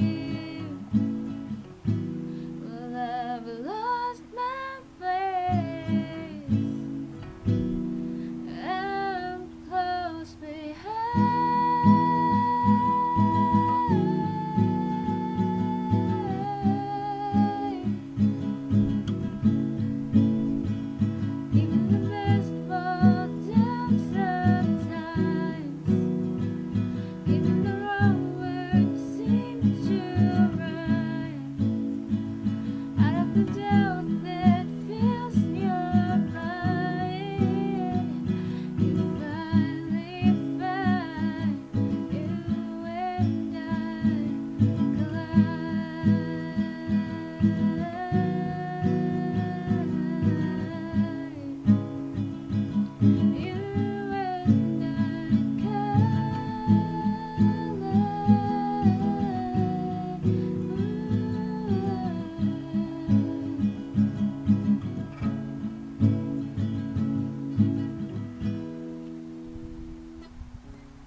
Bye.